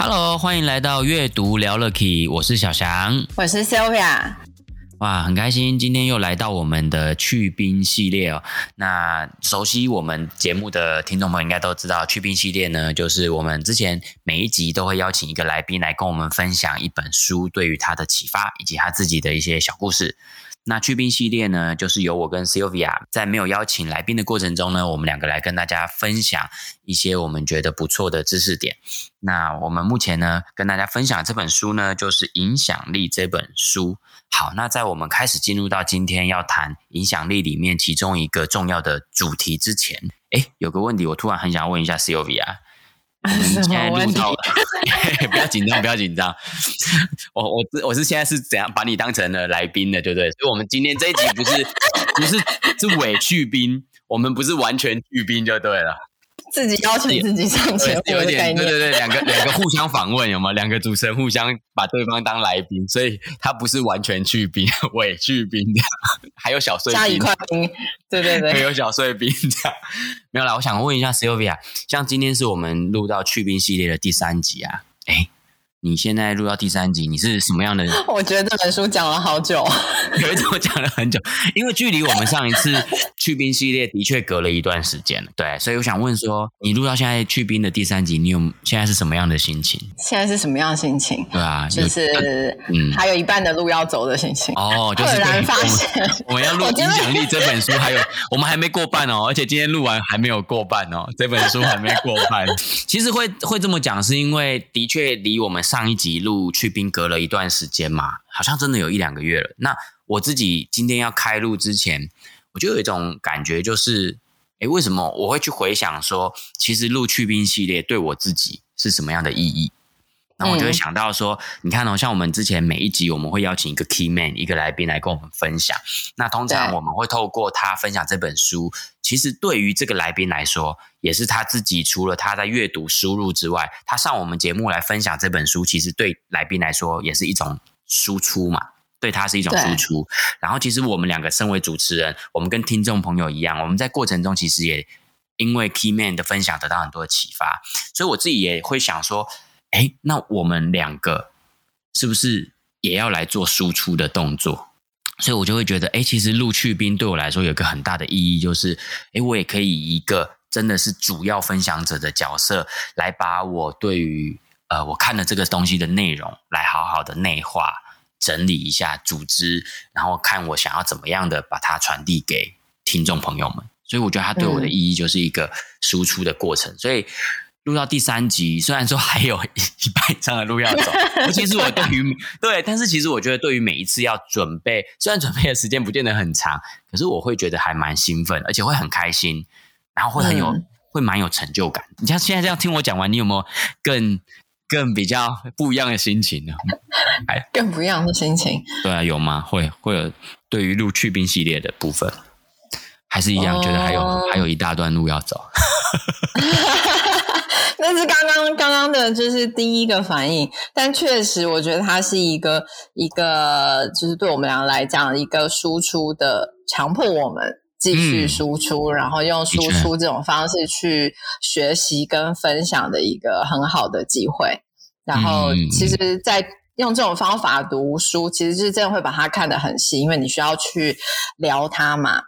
Hello，欢迎来到阅读聊了 Key，我是小翔，我是 Sylvia。哇，很开心今天又来到我们的去冰系列哦。那熟悉我们节目的听众朋友应该都知道，去冰系列呢，就是我们之前每一集都会邀请一个来宾来跟我们分享一本书对于他的启发，以及他自己的一些小故事。那去冰系列呢，就是由我跟 Sylvia 在没有邀请来宾的过程中呢，我们两个来跟大家分享一些我们觉得不错的知识点。那我们目前呢，跟大家分享这本书呢，就是《影响力》这本书。好，那在我们开始进入到今天要谈影响力里面其中一个重要的主题之前，诶，有个问题，我突然很想问一下 Sylvia。我们现在录到了，不要紧张，不要紧张。我我是我是现在是怎样把你当成了来宾的，对不对？所以我们今天这一集不是不是是委屈兵，我们不是完全拒兵就对了。自己邀请自己上节目，有点对对对，两个两个互相访问，有吗？两个主持人互相把对方当来宾，所以他不是完全去冰，伪去冰这样，还有小碎冰，加一块冰，对对对，还有小碎冰这样。没有啦，我想问一下 Sylvia，像今天是我们录到去冰系列的第三集啊，诶你现在录到第三集，你是什么样的？我觉得这本书讲了好久，有一种讲了很久，因为距离我们上一次 去冰系列的确隔了一段时间了。对，所以我想问说，你录到现在去冰的第三集，你有现在是什么样的心情？现在是什么样的心情？对啊，就是嗯，还有一半的路要走的心情。哦，就是突然发现我们要录《影响力》这本书，还有我们还没过半哦，而且今天录完还没有过半哦，这本书还没过半。其实会会这么讲，是因为的确离我们。上上一集录去冰隔了一段时间嘛，好像真的有一两个月了。那我自己今天要开录之前，我就有一种感觉，就是，诶，为什么我会去回想说，其实录去冰系列对我自己是什么样的意义？然后我就会想到说，嗯、你看哦，像我们之前每一集我们会邀请一个 key man 一个来宾来跟我们分享。那通常我们会透过他分享这本书，其实对于这个来宾来说，也是他自己除了他在阅读输入之外，他上我们节目来分享这本书，其实对来宾来说也是一种输出嘛，对他是一种输出。然后其实我们两个身为主持人，我们跟听众朋友一样，我们在过程中其实也因为 key man 的分享得到很多的启发，所以我自己也会想说。哎，那我们两个是不是也要来做输出的动作？所以我就会觉得，哎，其实录去冰对我来说有一个很大的意义，就是，哎，我也可以以一个真的是主要分享者的角色，来把我对于呃我看了这个东西的内容，来好好的内化、整理一下、组织，然后看我想要怎么样的把它传递给听众朋友们。所以我觉得它对我的意义就是一个输出的过程。嗯、所以。录到第三集，虽然说还有一半以上的路要走，其实我对于对，但是其实我觉得对于每一次要准备，虽然准备的时间不见得很长，可是我会觉得还蛮兴奋，而且会很开心，然后会很有、嗯、会蛮有成就感。你像现在这样听我讲完，你有没有更更比较不一样的心情呢？哎，更不一样的心情，对啊，有吗？会会有对于录去冰系列的部分，还是一样，觉得还有、哦、还有一大段路要走。那是刚刚刚刚的，就是第一个反应。但确实，我觉得它是一个一个，就是对我们俩来讲，一个输出的，强迫我们继续输出，嗯、然后用输出这种方式去学习跟分享的一个很好的机会。然后，其实，在用这种方法读书，其实是真的会把它看得很细，因为你需要去聊它嘛。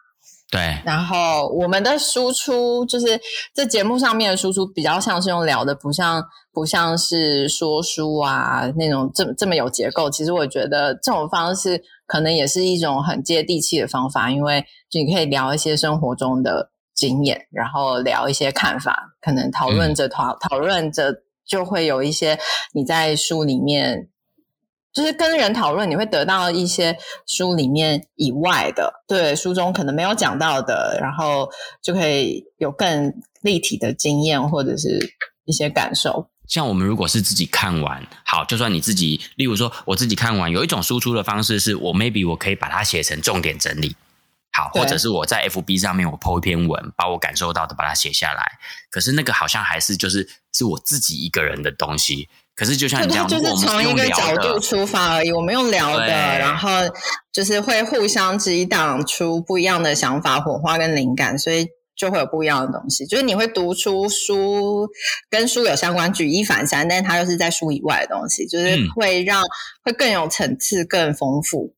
对，然后我们的输出就是这节目上面的输出比较像是用聊的，不像不像是说书啊那种这么这么有结构。其实我觉得这种方式可能也是一种很接地气的方法，因为你可以聊一些生活中的经验，然后聊一些看法，可能讨论着讨讨论着就会有一些你在书里面。就是跟人讨论，你会得到一些书里面以外的，对，书中可能没有讲到的，然后就可以有更立体的经验或者是一些感受。像我们如果是自己看完，好，就算你自己，例如说我自己看完，有一种输出的方式是我 maybe 我可以把它写成重点整理，好，或者是我在 FB 上面我 po 一篇文，把我感受到的把它写下来。可是那个好像还是就是是我自己一个人的东西。可是就像你这样，就是从一个角度出发而已，我们用聊的，然后就是会互相激荡出不一样的想法、火花跟灵感，所以。就会有不一样的东西，就是你会读出书跟书有相关，举一反三，但是它又是在书以外的东西，就是会让、嗯、会更有层次、更丰富。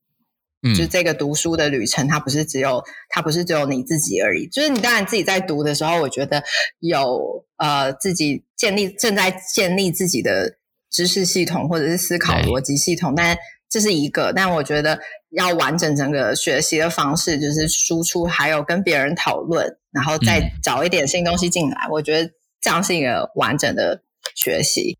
嗯，就这个读书的旅程，它不是只有它不是只有你自己而已。就是你当然自己在读的时候，我觉得有呃自己建立正在建立自己的知识系统或者是思考逻辑系统，但这是一个。但我觉得要完整整个学习的方式，就是输出，还有跟别人讨论。然后再找一点新东西进来，嗯、我觉得这样是一个完整的学习，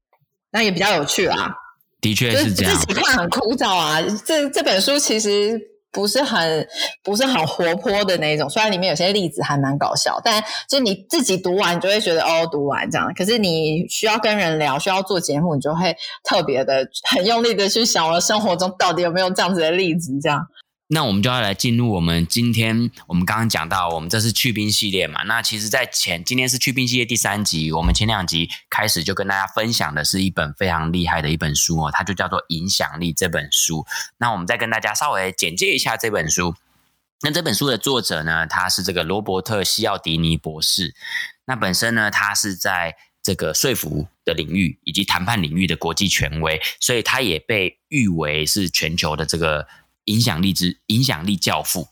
那也比较有趣啊。的确是这样，自己看很枯燥啊。这这本书其实不是很不是很活泼的那种，虽然里面有些例子还蛮搞笑，但就你自己读完，你就会觉得哦，读完这样。可是你需要跟人聊，需要做节目，你就会特别的很用力的去想，我生活中到底有没有这样子的例子，这样。那我们就要来进入我们今天，我们刚刚讲到，我们这是去冰系列嘛。那其实，在前今天是去冰系列第三集，我们前两集开始就跟大家分享的是一本非常厉害的一本书哦，它就叫做《影响力》这本书。那我们再跟大家稍微简介一下这本书。那这本书的作者呢，他是这个罗伯特·西奥迪尼博士。那本身呢，他是在这个说服的领域以及谈判领域的国际权威，所以他也被誉为是全球的这个。影响力之影响力教父，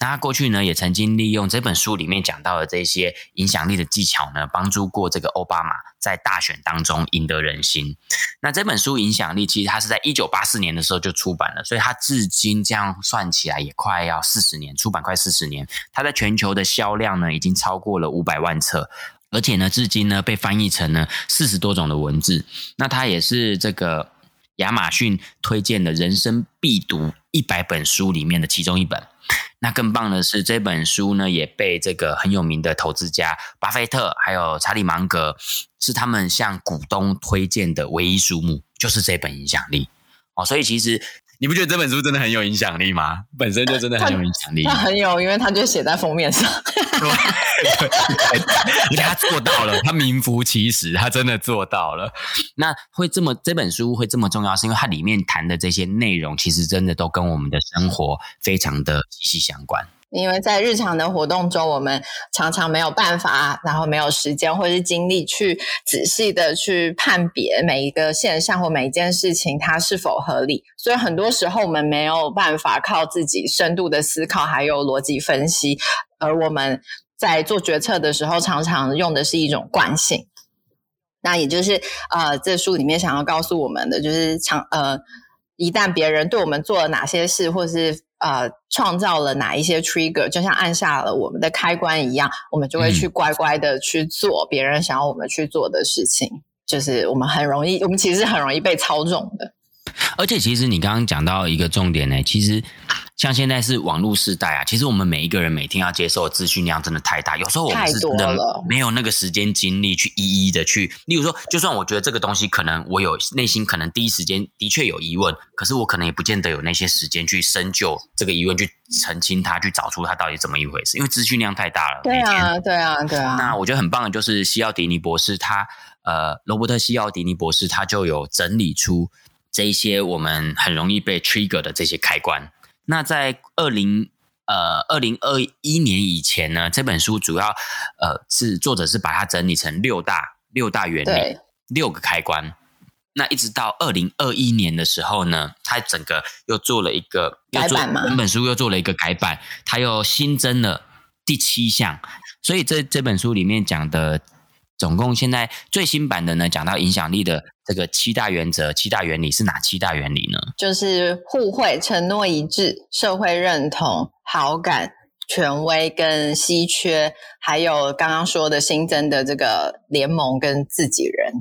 那他过去呢，也曾经利用这本书里面讲到的这些影响力的技巧呢，帮助过这个奥巴马在大选当中赢得人心。那这本书《影响力》其实它是在一九八四年的时候就出版了，所以它至今这样算起来也快要四十年，出版快四十年。它在全球的销量呢，已经超过了五百万册，而且呢，至今呢被翻译成了四十多种的文字。那它也是这个。亚马逊推荐的人生必读一百本书里面的其中一本。那更棒的是，这本书呢也被这个很有名的投资家巴菲特还有查理芒格是他们向股东推荐的唯一书目，就是这本影响力哦。所以其实。你不觉得这本书真的很有影响力吗？本身就真的很有影响力。它很有，因为它就写在封面上。对，而且他做到了，他名副其实，他真的做到了。那会这么这本书会这么重要，是因为它里面谈的这些内容，其实真的都跟我们的生活非常的息息相关。因为在日常的活动中，我们常常没有办法，然后没有时间或是精力去仔细的去判别每一个现象或每一件事情它是否合理，所以很多时候我们没有办法靠自己深度的思考还有逻辑分析，而我们在做决策的时候，常常用的是一种惯性。那也就是呃，这书里面想要告诉我们的，就是常呃，一旦别人对我们做了哪些事，或是呃，创造了哪一些 trigger，就像按下了我们的开关一样，我们就会去乖乖的去做别人想要我们去做的事情。嗯、就是我们很容易，我们其实很容易被操纵的。而且，其实你刚刚讲到一个重点呢，其实。像现在是网络时代啊，其实我们每一个人每天要接受的资讯量真的太大，有时候我们是真的没有那个时间精力去一一的去。例如说，就算我觉得这个东西可能我有内心可能第一时间的确有疑问，可是我可能也不见得有那些时间去深究这个疑问，去澄清它，去找出它到底怎么一回事，因为资讯量太大了。对啊，对啊，对啊。那我觉得很棒的就是西奥迪尼博士，他呃，罗伯特西奥迪尼博士，他就有整理出这一些我们很容易被 trigger 的这些开关。那在二零呃二零二一年以前呢，这本书主要呃是作者是把它整理成六大六大原理，六个开关。那一直到二零二一年的时候呢，他整个又做了一个改版嘛，整本书又做了一个改版，他又新增了第七项。所以这这本书里面讲的。总共现在最新版的呢，讲到影响力的这个七大原则、七大原理是哪七大原理呢？就是互惠、承诺一致、社会认同、好感、权威跟稀缺，还有刚刚说的新增的这个联盟跟自己人。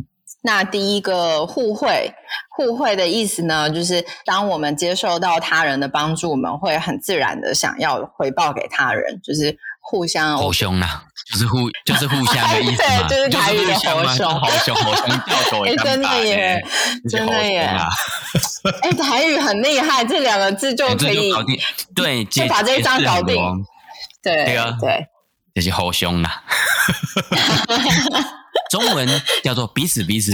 那第一个互惠，互惠的意思呢，就是当我们接受到他人的帮助，我们会很自然的想要回报给他人，就是。互相吼凶啦，就是互就是互相的意思嘛，对，就是台语的吼凶，吼凶吼凶叫狗一样，真的耶，真的耶，哎，台语很厉害，这两个字就可以搞定，对，就把这一张搞定，对，对啊，对，就是吼凶啦，中文叫做彼此彼此。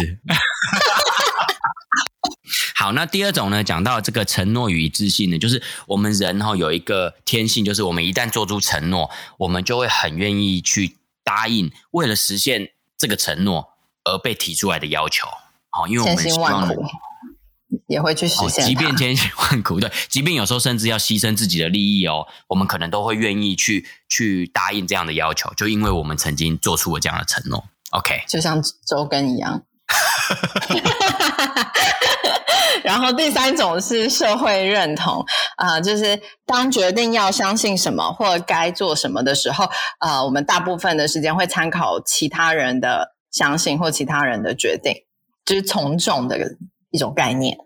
好，那第二种呢，讲到这个承诺与一致性呢，就是我们人哈有一个天性，就是我们一旦做出承诺，我们就会很愿意去答应，为了实现这个承诺而被提出来的要求。好，因为我们希望也会去实现，即便千辛万苦，对，即便有时候甚至要牺牲自己的利益哦，我们可能都会愿意去去答应这样的要求，就因为我们曾经做出了这样的承诺。OK，就像周更一样。然后第三种是社会认同，啊、就是当决定要相信什么或该做什么的时候，呃，我们大部分的时间会参考其他人的相信或其他人的决定，就是从众的一种概念。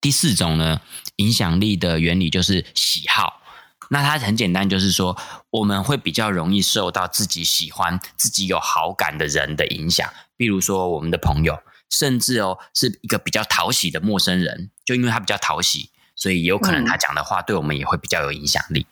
第四种呢，影响力的原理就是喜好。那它很简单，就是说我们会比较容易受到自己喜欢、自己有好感的人的影响，比如说我们的朋友。甚至哦，是一个比较讨喜的陌生人，就因为他比较讨喜，所以有可能他讲的话对我们也会比较有影响力。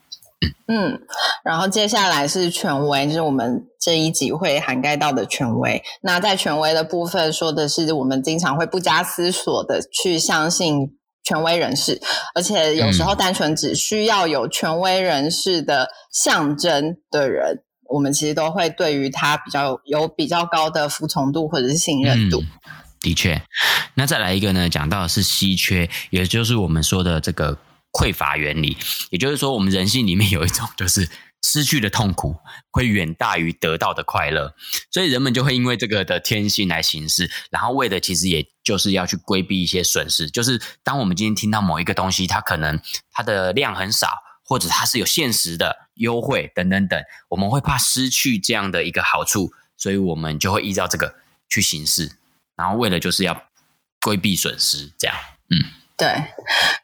嗯嗯，然后接下来是权威，就是我们这一集会涵盖到的权威。那在权威的部分，说的是我们经常会不加思索的去相信权威人士，而且有时候单纯只需要有权威人士的象征的人，我们其实都会对于他比较有比较高的服从度或者是信任度。的确，那再来一个呢？讲到的是稀缺，也就是我们说的这个匮乏原理。也就是说，我们人性里面有一种，就是失去的痛苦会远大于得到的快乐，所以人们就会因为这个的天性来行事，然后为的其实也就是要去规避一些损失。就是当我们今天听到某一个东西，它可能它的量很少，或者它是有限时的优惠等等等，我们会怕失去这样的一个好处，所以我们就会依照这个去行事。然后为了就是要规避损失，这样，嗯，对。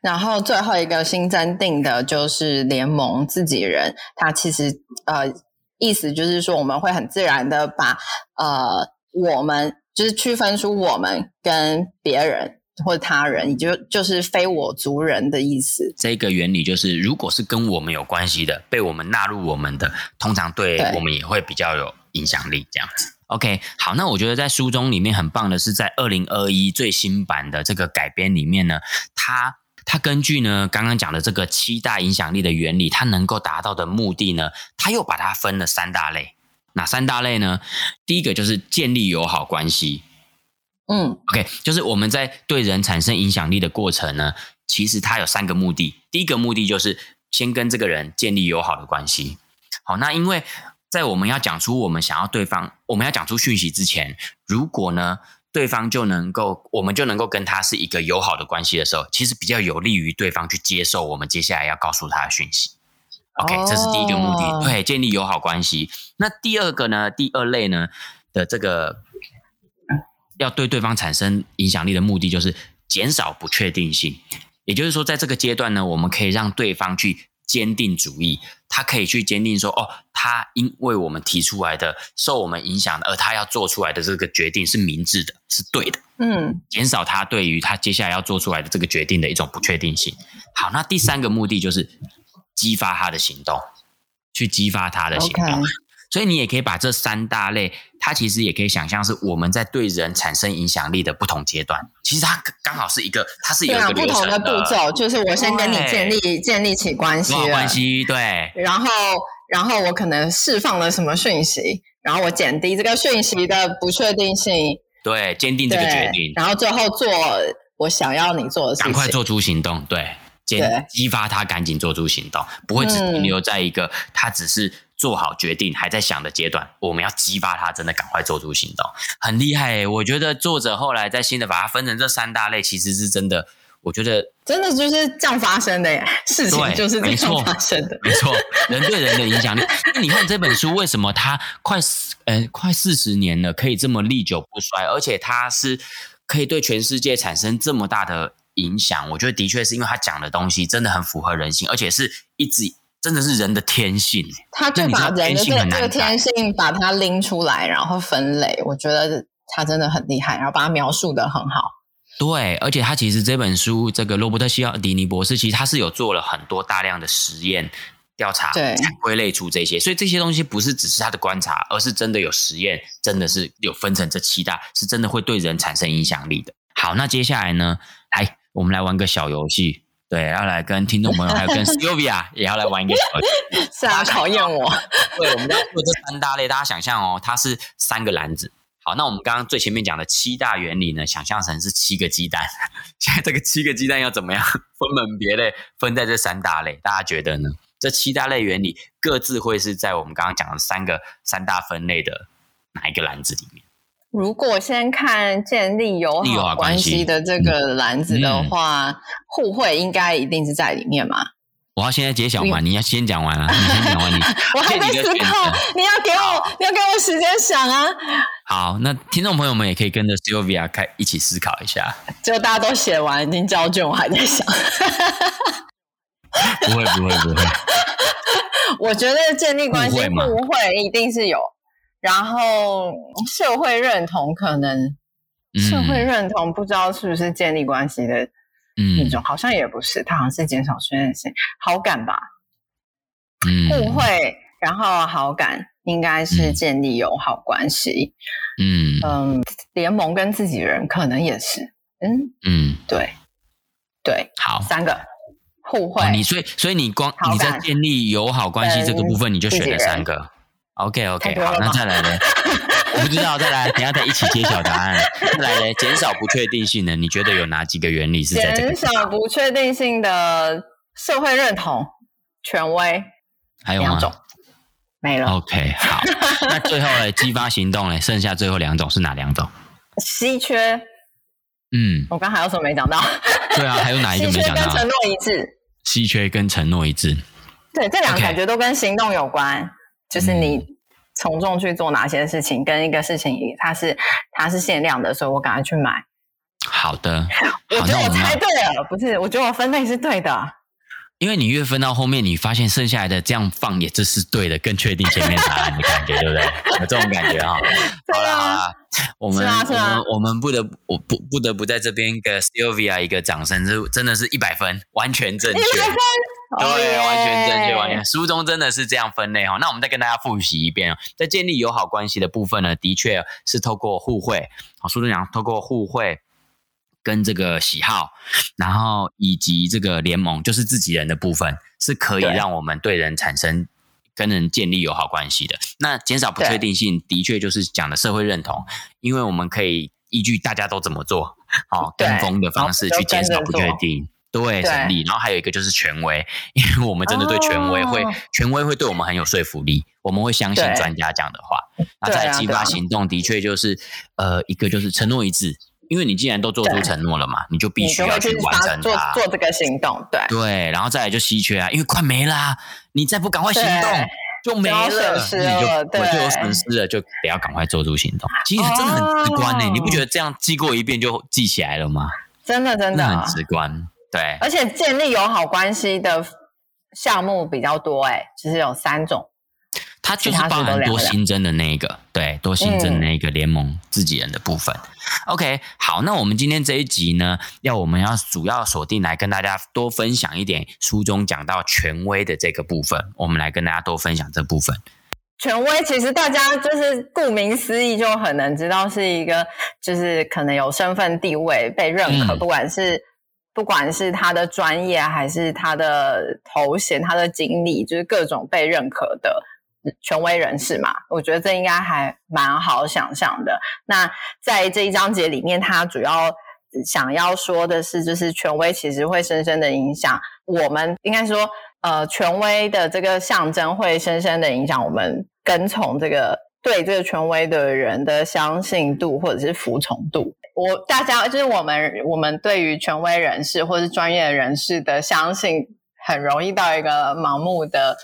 然后最后一个新增定的就是联盟自己人，他其实呃意思就是说，我们会很自然的把呃我们就是区分出我们跟别人或者他人，也就就是非我族人的意思。这个原理就是，如果是跟我们有关系的，被我们纳入我们的，通常对我们也会比较有影响力，这样子。OK，好，那我觉得在书中里面很棒的是，在二零二一最新版的这个改编里面呢，它它根据呢刚刚讲的这个七大影响力的原理，它能够达到的目的呢，它又把它分了三大类。哪三大类呢？第一个就是建立友好关系。嗯，OK，就是我们在对人产生影响力的过程呢，其实它有三个目的。第一个目的就是先跟这个人建立友好的关系。好，那因为。在我们要讲出我们想要对方，我们要讲出讯息之前，如果呢，对方就能够，我们就能够跟他是一个友好的关系的时候，其实比较有利于对方去接受我们接下来要告诉他的讯息。OK，这是第一个目的，哦、对，建立友好关系。那第二个呢，第二类呢的这个要对对方产生影响力的目的，就是减少不确定性。也就是说，在这个阶段呢，我们可以让对方去。坚定主义，他可以去坚定说：“哦，他因为我们提出来的，受我们影响的，而他要做出来的这个决定是明智的，是对的。”嗯，减少他对于他接下来要做出来的这个决定的一种不确定性。好，那第三个目的就是激发他的行动，去激发他的行动。Okay. 所以你也可以把这三大类，它其实也可以想象是我们在对人产生影响力的不同阶段。其实它刚好是一个，它是有一个不同的步骤，就是我先跟你建立建立起关系，关系对。然后，然后我可能释放了什么讯息，然后我减低这个讯息的不确定性，对，坚定这个决定，然后最后做我想要你做的事情，赶快做出行动，对，激激发他赶紧做出行动，不会只停留在一个、嗯、他只是。做好决定还在想的阶段，我们要激发他，真的赶快做出行动，很厉害欸。我觉得作者后来在新的把它分成这三大类，其实是真的，我觉得真的就是这样发生的耶，事情就是这样发生的，没错，人对人的影响力。那你看这本书为什么它快四呃快四十年了，可以这么历久不衰，而且它是可以对全世界产生这么大的影响？我觉得的确是因为他讲的东西真的很符合人性，而且是一直。真的是人的天性。他就把人的这个天性把它拎出来，然后分类，我觉得他真的很厉害，然后把它描述的很好。对，而且他其实这本书，这个罗伯特·西奥迪尼博士，其实他是有做了很多大量的实验调查，对，才归类出这些。所以这些东西不是只是他的观察，而是真的有实验，真的是有分成这七大，是真的会对人产生影响力的。好，那接下来呢，来我们来玩个小游戏，对，要来跟听众朋友，还有跟 Sylvia 也要来玩一个小游戏，是啊，考验我。对，我们要做这三大类，大家想象哦，它是三个篮子。好，那我们刚刚最前面讲的七大原理呢，想象成是七个鸡蛋。现在这个七个鸡蛋要怎么样分门别类，分在这三大类？大家觉得呢？这七大类原理各自会是在我们刚刚讲的三个三大分类的哪一个篮子里面？如果先看建立友好关系的这个篮子的话，互惠应该一定是在里面嘛？我要现在揭晓吗？你要先讲完啊，你先讲完你。我还在思考，你要给我，你要给我时间想啊。好，那听众朋友们也可以跟着 Sylvia 开一起思考一下。就大家都写完，已经交卷，我还在想。不会，不会，不会。我觉得建立关系互惠一定是有，然后社会认同可能，嗯、社会认同不知道是不是建立关系的。那种、嗯、好像也不是，它好像是减少确认性，好感吧？嗯，互惠，然后好感应该是建立友好关系。嗯嗯，联盟跟自己人可能也是。嗯嗯，对对，好，三个互惠。哦、你所以所以你光你在建立友好关系这个部分，你就选了三个。OK OK，好，那再来呢？我不知道，再来，等下再一起揭晓答案。再来呢？减少不确定性呢？你觉得有哪几个原理是在这个？减少不确定性的社会认同、权威，还有吗？没了。OK，好，那最后呢？激发行动呢？剩下最后两种是哪两种？稀缺。嗯，我刚还有什么没讲到？对啊，还有哪一个 没讲到？稀缺跟承诺一致。稀缺跟承诺一致。对，这两个感觉都跟行动有关。就是你从众去做哪些事情，跟一个事情它是它是限量的，所以我赶快去买。好的，我觉得我猜对了，不是？我觉得我分类是对的。因为你越分到后面，你发现剩下来的这样放也这是对的，更确定前面答案的感觉，对不对？有这种感觉哈。好了好了，我们我们我们不得我不不得不在这边给 Sylvia 一个掌声，这真的是一百分，完全正确。一百分。对，oh、完全正确，完全。书中真的是这样分类哈。那我们再跟大家复习一遍哦，在建立友好关系的部分呢，的确是透过互惠。好，书中讲透过互惠跟这个喜好，然后以及这个联盟，就是自己人的部分，是可以让我们对人产生跟人建立友好关系的。那减少不确定性，的确就是讲的社会认同，因为我们可以依据大家都怎么做，好跟风的方式去减少不确定。对，成立。然后还有一个就是权威，因为我们真的对权威会，权威会对我们很有说服力，我们会相信专家讲的话。那再激发行动，的确就是，呃，一个就是承诺一致，因为你既然都做出承诺了嘛，你就必须要去完成它，做这个行动。对对，然后再来就稀缺啊，因为快没啦，你再不赶快行动就没了，你就我就有损失了，就得要赶快做出行动。其实真的很直观呢，你不觉得这样记过一遍就记起来了吗？真的真的那很直观。对，而且建立友好关系的项目比较多，哎，其实有三种。它就是包含多新增的那一个，对，多新增的那一个联盟自己人的部分。嗯、OK，好，那我们今天这一集呢，要我们要主要锁定来跟大家多分享一点书中讲到权威的这个部分，我们来跟大家多分享这部分。权威其实大家就是顾名思义就很能知道是一个，就是可能有身份地位被认可，嗯、不管是。不管是他的专业还是他的头衔、他的经历，就是各种被认可的权威人士嘛，我觉得这应该还蛮好想象的。那在这一章节里面，他主要想要说的是，就是权威其实会深深的影响我们，应该说，呃，权威的这个象征会深深的影响我们跟从这个对这个权威的人的相信度或者是服从度。我大家就是我们，我们对于权威人士或是专业人士的相信，很容易到一个盲目的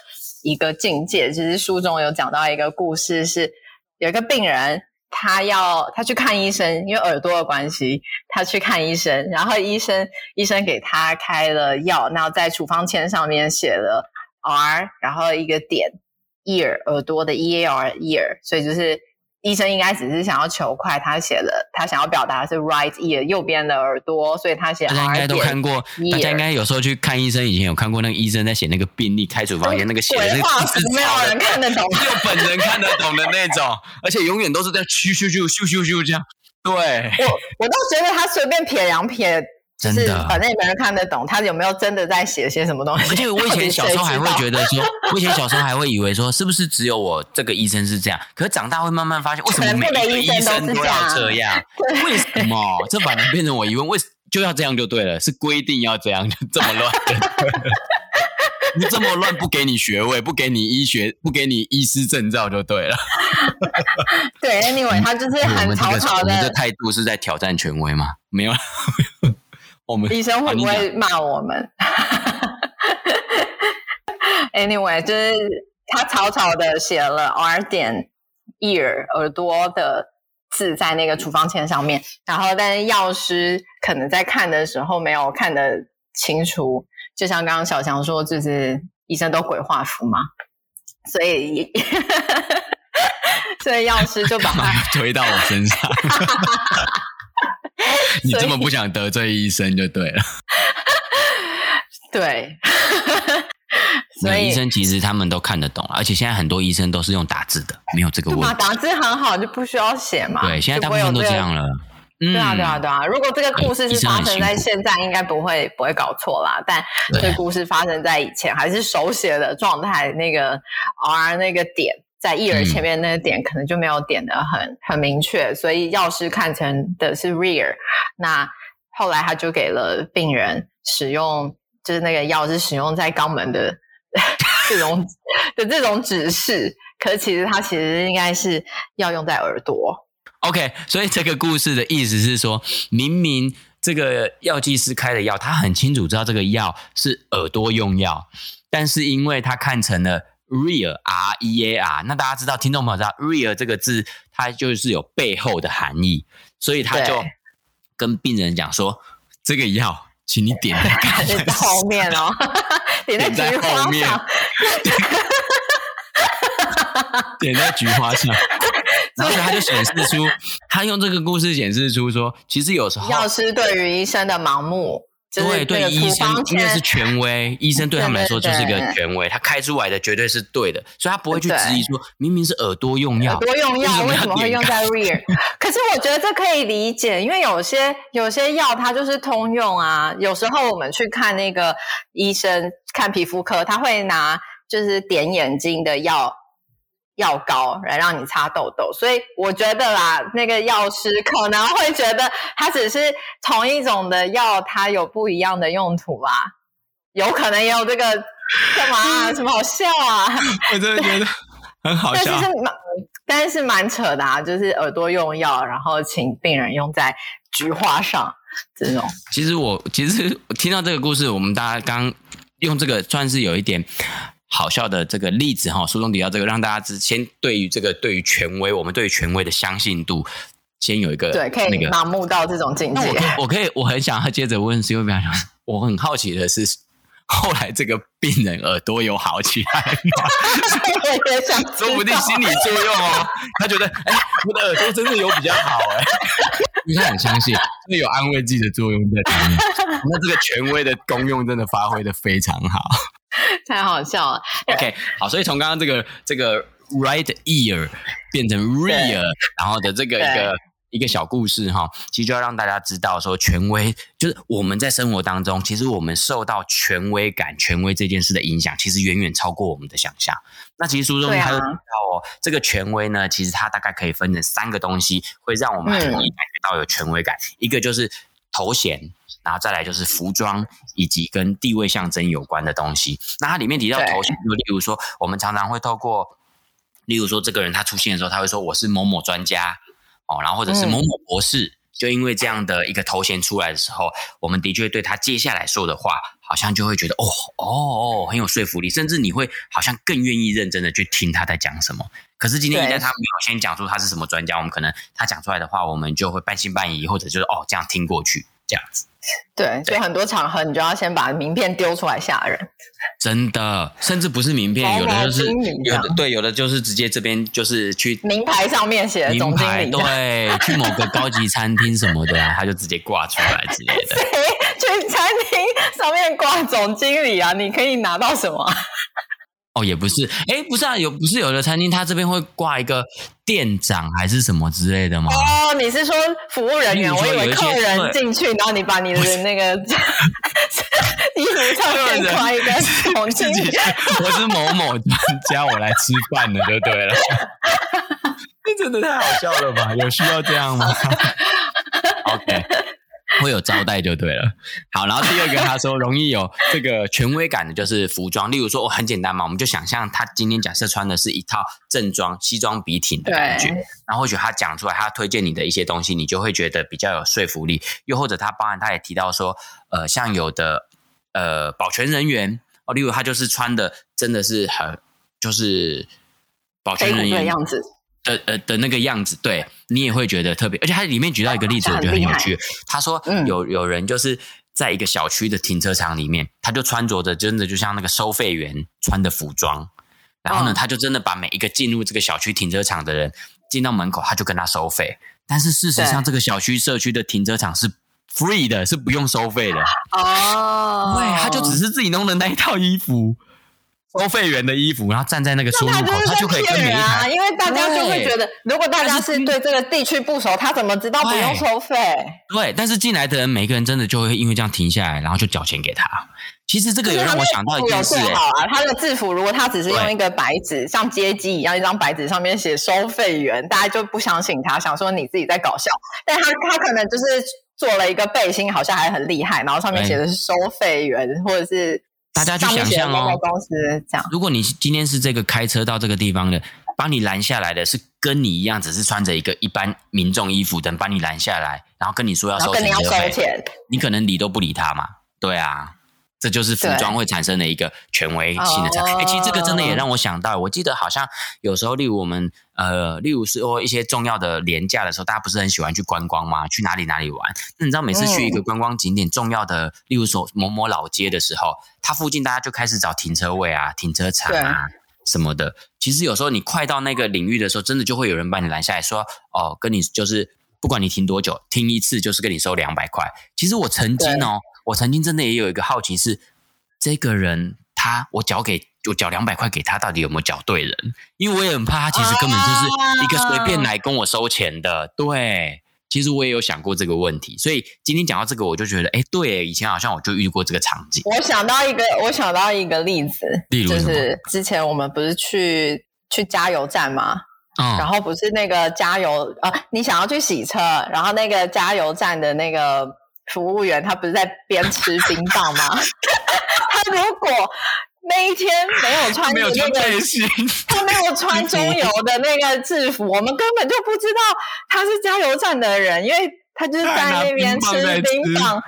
一个境界。其实书中有讲到一个故事是，是有一个病人，他要他去看医生，因为耳朵的关系，他去看医生，然后医生医生给他开了药，然后在处方签上面写了 R，然后一个点 ear 耳朵的 E A R ear，所以就是。医生应该只是想要求快，他写了，他想要表达的是 right ear 右边的耳朵，所以他写。大家应该都看过，大家应该有时候去看医生，以前有看过那个医生在写那个病历开处方箋，那个写的是没有人看得懂，只有本人看得懂的那种，而且永远都是在咻咻咻咻咻咻这样。对，我我倒觉得他随便撇两撇。真的，反正也没人看得懂他有没有真的在写些什么东西。而且我以前小时候还会觉得说，我以前小时候还会以为说，是不是只有我这个医生是这样？可是长大会慢慢发现，为什么每个医生都要这 样？为什么？这反而变成我疑问，为就要这样就对了，是规定要这样，就这么乱？你这么乱，不给你学位，不给你医学，不给你医师证照就对了。对，Anyway，他就是很草草的。你的态度是在挑战权威吗？没有。我们医生会不会骂我们？Anyway，就是他草草的写了 R 点 ear 耳朵的字在那个处方签上面，然后但是药师可能在看的时候没有看得清楚，就像刚刚小强说，就是医生都鬼画符嘛，所以 所以药师就把他推到我身上。你这么不想得罪医生就对了。对，所以医生其实他们都看得懂，而且现在很多医生都是用打字的，没有这个问题。打字很好，就不需要写嘛。对，现在大部分都这样了。对啊，对啊，对啊。如果这个故事是发生在现在，应该不会不会搞错啦。但这个故事发生在以前，还是手写的状态，那个 R 那个点。在 ear 前面那个点可能就没有点的很很明确，所以药师看成的是 rear。那后来他就给了病人使用，就是那个药是使用在肛门的这种的这种指示，可是其实它其实应该是要用在耳朵。OK，所以这个故事的意思是说，明明这个药剂师开的药，他很清楚知道这个药是耳朵用药，但是因为他看成了。Rear R E A R，那大家知道，听众朋友知道 rear 这个字，它就是有背后的含义，所以他就跟病人讲说，这个药，请你点在后面哦，点在后面，点在菊花上，然后他就显示出，他用这个故事显示出说，其实有时候药师对于医生的盲目。对对，医生因为是权威，医生对他们来说就是一个权威，他开出来的绝对是对的，所以他不会去质疑说，明明是耳朵用药，耳朵用药为什么会用在 rear？可是我觉得这可以理解，因为有些有些药它就是通用啊。有时候我们去看那个医生看皮肤科，他会拿就是点眼睛的药。药膏来让你擦痘痘，所以我觉得啦，那个药师可能会觉得它只是同一种的药，它有不一样的用途吧？有可能也有这个干嘛啊？什么好笑啊？我真的觉得很好笑，但是蛮但是蛮扯的啊！就是耳朵用药，然后请病人用在菊花上这种。其实我其实听到这个故事，我们大家刚用这个算是有一点。好笑的这个例子哈，书中提到这个，让大家之先对于这个对于权威，我们对于权威的相信度，先有一个对，可以盲目到这种境界。我我可以，我很想要接着问，是因为我很好奇的是，后来这个病人耳朵有好起来吗？我也想，说不定心理作用哦，他觉得哎，我的耳朵真的有比较好哎，因为他很相信，真的有安慰剂的作用在里面。那这个权威的功用真的发挥的非常好。太好笑了。OK，好，所以从刚刚这个这个 right ear 变成 rear，然后的这个一个一个小故事哈，其实就要让大家知道说，权威就是我们在生活当中，其实我们受到权威感、权威这件事的影响，其实远远超过我们的想象。那其实书中他有提到哦，这个权威呢，其实它大概可以分成三个东西，会让我们很容易感觉到有权威感。一个就是头衔。然后再来就是服装以及跟地位象征有关的东西。那它里面提到头衔，就例如说，我们常常会透过，例如说这个人他出现的时候，他会说我是某某专家哦，然后或者是某某博士。嗯、就因为这样的一个头衔出来的时候，我们的确对他接下来说的话，好像就会觉得哦哦哦很有说服力，甚至你会好像更愿意认真的去听他在讲什么。可是今天一旦他没有先讲出他是什么专家，我们可能他讲出来的话，我们就会半信半疑，或者就是哦这样听过去这样子。对，就很多场合你就要先把名片丢出来吓人。真的，甚至不是名片，有的就是有的对，有的就是直接这边就是去名牌上面写的总经理，对，去某个高级餐厅什么的，他就直接挂出来之类的。谁去餐厅上面挂总经理啊？你可以拿到什么？哦，也不是，哎，不是啊，有不是有的餐厅，他这边会挂一个店长还是什么之类的吗？哦，你是说服务人员？我以为客人进去，然后你把你的那个 衣服上面挂一个总经理，我是某某专家，我来吃饭的就对了。这真的太好笑了吧？有需要这样吗？OK。会有招待就对了。好，然后第二个他说容易有这个权威感的，就是服装。例如说，我很简单嘛，我们就想象他今天假设穿的是一套正装西装笔挺的感觉，然后或许他讲出来，他推荐你的一些东西，你就会觉得比较有说服力。又或者他包含他也提到说，呃，像有的呃保全人员哦，例如他就是穿的真的是很就是保全人员的样子。的呃的那个样子，对你也会觉得特别，而且他里面举到一个例子，我觉得很有趣。他说有有人就是在一个小区的停车场里面，他就穿着着真的就像那个收费员穿的服装，然后呢，他就真的把每一个进入这个小区停车场的人进到门口，他就跟他收费。但是事实上，这个小区社区的停车场是 free 的，是不用收费的哦。对，他就只是自己弄的那一套衣服。收费员的衣服，然后站在那个出入口，他就可以跟每一台，因为大家就会觉得，如果大家是对这个地区不熟，他怎么知道不用收费？对，但是进来的人每个人真的就会因为这样停下来，然后就缴钱给他。其实这个也让我想到一件事，好啊，他的制服如果他只是用一个白纸，像街机一样一张白纸上面写收费员，大家就不相信他，想说你自己在搞笑。但他他可能就是做了一个背心，好像还很厉害，然后上面写的是收费员，或者是。大家去想象哦，如果你今天是这个开车到这个地方的，把你拦下来的是跟你一样，只是穿着一个一般民众衣服的，把你拦下来，然后跟你说要收停车费，你可能理都不理他嘛？对啊。这就是服装会产生的一个权威性的差。哎，其实这个真的也让我想到，我记得好像有时候，例如我们呃，例如说一些重要的连假的时候，大家不是很喜欢去观光吗？去哪里哪里玩？那你知道每次去一个观光景点重要的，例如说某某老街的时候，它附近大家就开始找停车位啊、停车场啊什么的。其实有时候你快到那个领域的时候，真的就会有人把你拦下来说：“哦，跟你就是不管你停多久，停一次就是跟你收两百块。”其实我曾经哦。我曾经真的也有一个好奇是，这个人他我缴给我缴两百块给他，到底有没有缴对人？因为我也很怕他其实根本就是一个随便来跟我收钱的。对，其实我也有想过这个问题，所以今天讲到这个，我就觉得，哎，对，以前好像我就遇过这个场景。我想到一个，我想到一个例子，例如就是之前我们不是去去加油站吗？嗯，然后不是那个加油啊，你想要去洗车，然后那个加油站的那个。服务员他不是在边吃冰棒吗？他如果那一天没有穿那个，他没有穿 中油的那个制服，我们根本就不知道他是加油站的人，因为他就是在那边吃冰棒。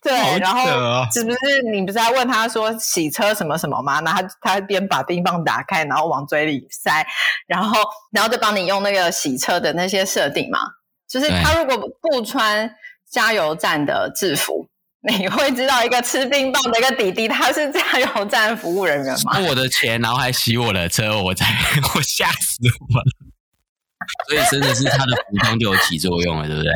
对，然后是不是你不是在问他说洗车什么什么吗？然后他他边把冰棒打开，然后往嘴里塞，然后然后就帮你用那个洗车的那些设定嘛。就是他如果不穿。加油站的制服，你会知道一个吃冰棒的一个弟弟，他是加油站服务人员吗？付我的钱，然后还洗我的车，我才我吓死我了。所以真的是他的服装就有起作用了，对不对？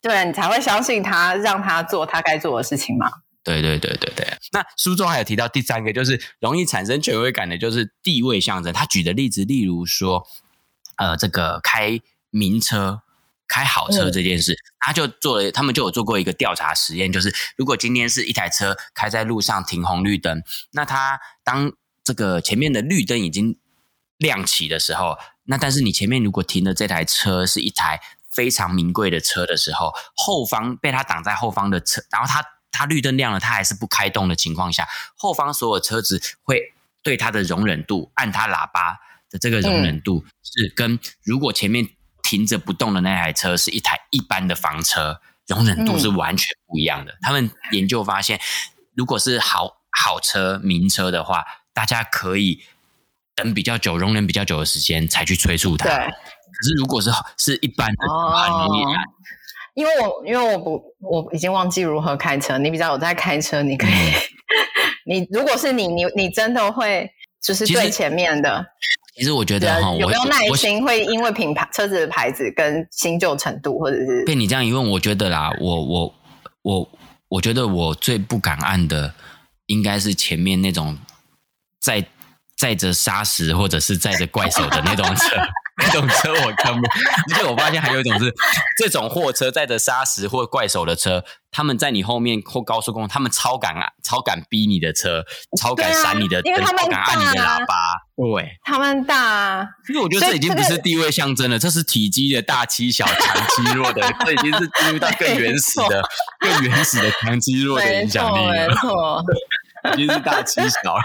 对，你才会相信他，让他做他该做的事情嘛。对对对对对。那书中还有提到第三个，就是容易产生权威感的，就是地位象征。他举的例子，例如说，呃，这个开名车。开好车这件事，他就做了，他们就有做过一个调查实验，就是如果今天是一台车开在路上停红绿灯，那他当这个前面的绿灯已经亮起的时候，那但是你前面如果停的这台车是一台非常名贵的车的时候，后方被他挡在后方的车，然后他他绿灯亮了，他还是不开动的情况下，后方所有车子会对他的容忍度，按他喇叭的这个容忍度是跟如果前面。停着不动的那台车是一台一般的房车，容忍度是完全不一样的。嗯、他们研究发现，如果是好好车、名车的话，大家可以等比较久、容忍比较久的时间才去催促它。对。可是如果是是一般的，很容易按。因为我因为我不我已经忘记如何开车，你比较有在开车，你可以，嗯、你如果是你你你真的会就是最前面的。其实我觉得哈，有没有耐心会因为品牌车子的牌子跟新旧程度，或者是被你这样一问，我觉得啦，我我我我觉得我最不敢按的应该是前面那种载载着沙石或者是载着怪手的那种车。这种车我看不，而且我发现还有一种是这种货车载着砂石或怪手的车，他们在你后面或高速公路，他们超敢啊，超敢逼你的车，超敢闪你的灯，超敢按你的喇叭，对，他们大啊，因为我觉得这已经不是地位象征了，这是体积的大欺小、强欺弱的，这已经是进入到更 原始的、更原始的强欺弱的影响力了，没错，已经是大欺小了。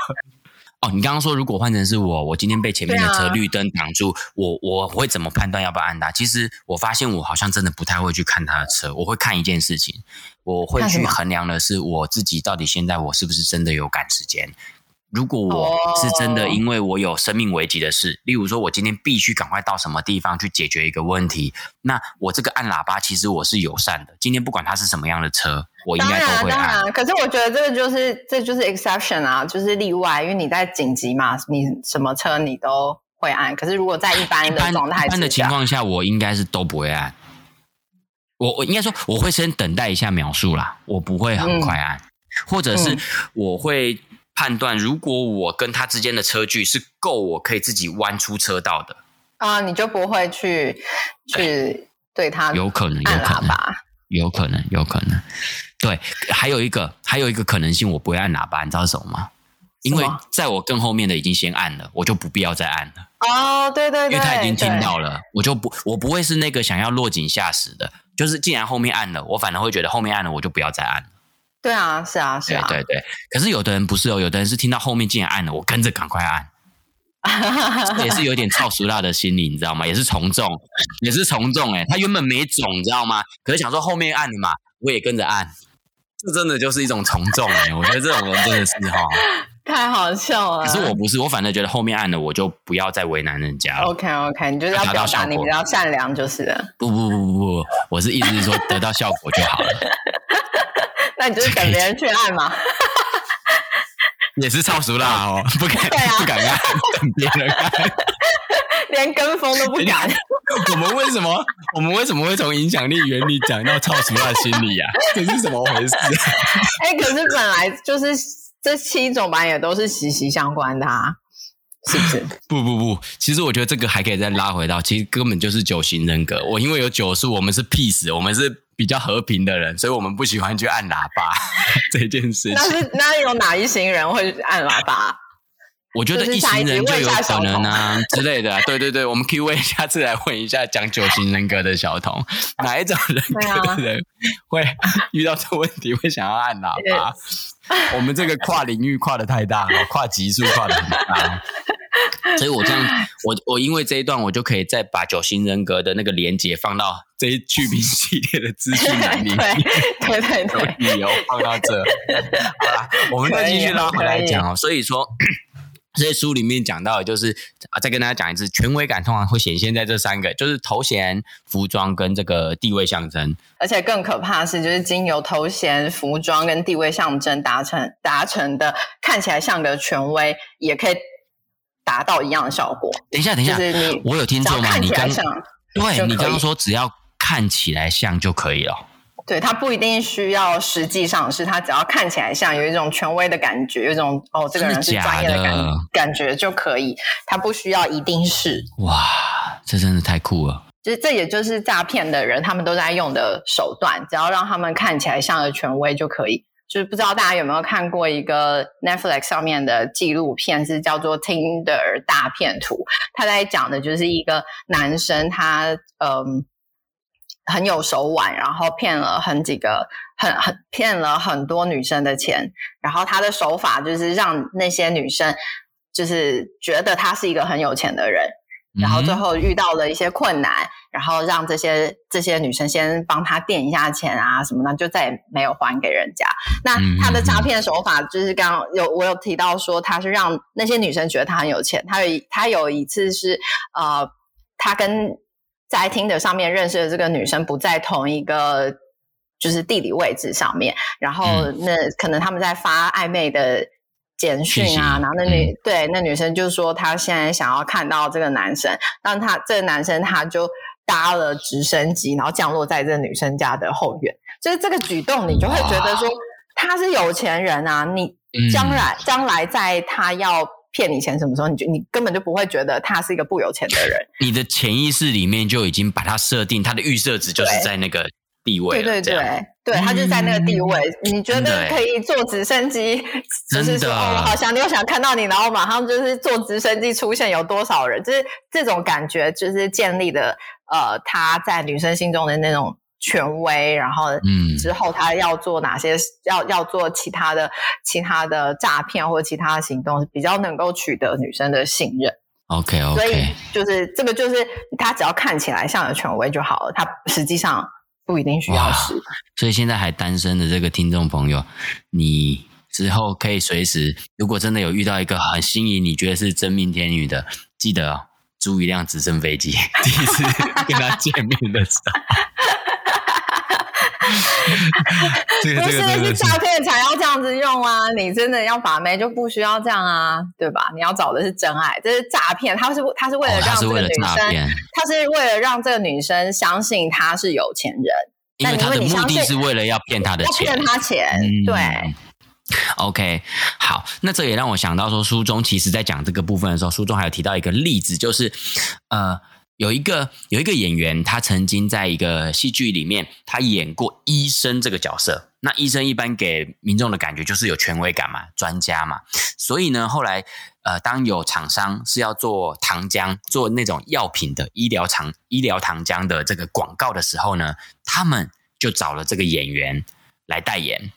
哦，你刚刚说如果换成是我，我今天被前面的车绿灯挡住，啊、我我会怎么判断要不要按它？其实我发现我好像真的不太会去看他的车，我会看一件事情，我会去衡量的是我自己到底现在我是不是真的有赶时间。如果我是真的，因为我有生命危急的事，哦、例如说，我今天必须赶快到什么地方去解决一个问题，那我这个按喇叭，其实我是友善的。今天不管它是什么样的车，我应该都会按。当然，可是我觉得这个就是这就是 exception 啊，就是例外，因为你在紧急嘛，你什么车你都会按。可是如果在一般的状态、一般的情况下，我应该是都不会按。我我应该说，我会先等待一下描述啦，我不会很快按，嗯、或者是我会。判断，如果我跟他之间的车距是够，我可以自己弯出车道的啊，你就不会去去对他有可能，有可能吧，有可能，有可能。对，还有一个，还有一个可能性，我不会按喇叭，你知道是什么吗？因为在我更后面的已经先按了，我就不必要再按了。哦，对对对，因为他已经听到了，我就不，我不会是那个想要落井下石的。就是既然后面按了，我反而会觉得后面按了，我就不要再按了。对啊，是啊，是啊，对对对。可是有的人不是哦，有的人是听到后面竟然按了，我跟着赶快按，也是有点操俗辣的心理，你知道吗？也是从众，也是从众。哎，他原本没种，你知道吗？可是想说后面按了嘛，我也跟着按，这真的就是一种从众哎。我觉得这种人真的是哈，太好笑了。可是我不是，我反正觉得后面按了，我就不要再为难人家了。OK OK，你就是要表达你比较善良就是了。不不不不不，我是意思是说得到效果就好了。那你就是等别人去按嘛，也是超熟辣哦，不敢，啊、不敢按，等别人按，连跟风都不敢。我们为什么？我们为什么会从影响力原理讲到超俗辣心理啊？这是怎么回事？哎、欸，可是本来就是这七种吧，也都是息息相关的啊，是不是？不不不，其实我觉得这个还可以再拉回到，其实根本就是九型人格。我因为有九数，我们是 peace，我们是。比较和平的人，所以我们不喜欢去按喇叭这件事情。那是那有哪一行人会按喇叭？我觉得一型人就有可能啊之类的。对对对，我们可以问下次来问一下讲九型人格的小童，哪一种人格的人会遇到这个问题会想要按喇叭？我们这个跨领域跨的太大了，跨级数跨的很大。所以我这样，我我因为这一段，我就可以再把九型人格的那个连接放到这一剧评系列的资讯栏里面，对对对，有理由放到这。好啦，我们再继续拉回来讲哦。所以说，这些书里面讲到的就是啊，再跟大家讲一次，权威感通常会显现在这三个，就是头衔、服装跟这个地位象征。而且更可怕的是，就是经由头衔、服装跟地位象征达成达成的，看起来像个权威，也可以。达到一样的效果。等一下，等一下，我有听错吗？你刚对你刚刚说只要看起来像就可以了。对，他不一定需要实际上是，他只要看起来像，有一种权威的感觉，有一种哦，这个人是专业的感觉，感觉就可以。他不需要一定是。哇，这真的太酷了！就是这也就是诈骗的人他们都在用的手段，只要让他们看起来像个权威就可以。就是不知道大家有没有看过一个 Netflix 上面的纪录片，是叫做《Tinder 大骗图》。他在讲的就是一个男生他，他嗯很有手腕，然后骗了很几个，很很骗了很多女生的钱。然后他的手法就是让那些女生就是觉得他是一个很有钱的人。然后最后遇到了一些困难，然后让这些这些女生先帮他垫一下钱啊什么的，就再也没有还给人家。那他的诈骗手法就是刚刚有我有提到说，他是让那些女生觉得他很有钱。他有他有一次是呃，他跟在 Tinder 上面认识的这个女生不在同一个就是地理位置上面，然后那可能他们在发暧昧的简讯啊，然后那女、嗯、对那女生就说她现在想要看到这个男生，让他这个男生他就搭了直升机，然后降落在这个女生家的后院，就是这个举动你就会觉得说他是有钱人啊，你将来、嗯、将来在他要。骗你钱什么时候？你就你根本就不会觉得他是一个不有钱的人。你的潜意识里面就已经把他设定，他的预设值就是在那个地位。对对对，对他就在那个地位。嗯、你觉得可以坐直升机？就是说，好想你又想看到你，然后马上就是坐直升机出现，有多少人？就是这种感觉，就是建立的呃，他在女生心中的那种。权威，然后之后他要做哪些，嗯、要要做其他的其他的诈骗或者其他的行动，比较能够取得女生的信任。OK OK，所以就是这个，就是他只要看起来像有权威就好了，他实际上不一定需要是。所以现在还单身的这个听众朋友，你之后可以随时，如果真的有遇到一个很心仪，你觉得是真命天女的，记得哦，租一辆直升飞机，第一次跟他见面的时候。不是是诈骗才要这样子用啊！你真的要把妹就不需要这样啊，对吧？你要找的是真爱，这是诈骗。他是他是为了让这个女生，哦、他是为了让这个女生相信他是有钱人。因为他的目的是为了要骗他的钱，骗他钱。嗯、对，OK，好，那这也让我想到说，书中其实在讲这个部分的时候，书中还有提到一个例子，就是呃。有一个有一个演员，他曾经在一个戏剧里面，他演过医生这个角色。那医生一般给民众的感觉就是有权威感嘛，专家嘛。所以呢，后来呃，当有厂商是要做糖浆，做那种药品的医疗厂医疗糖浆的这个广告的时候呢，他们就找了这个演员来代言。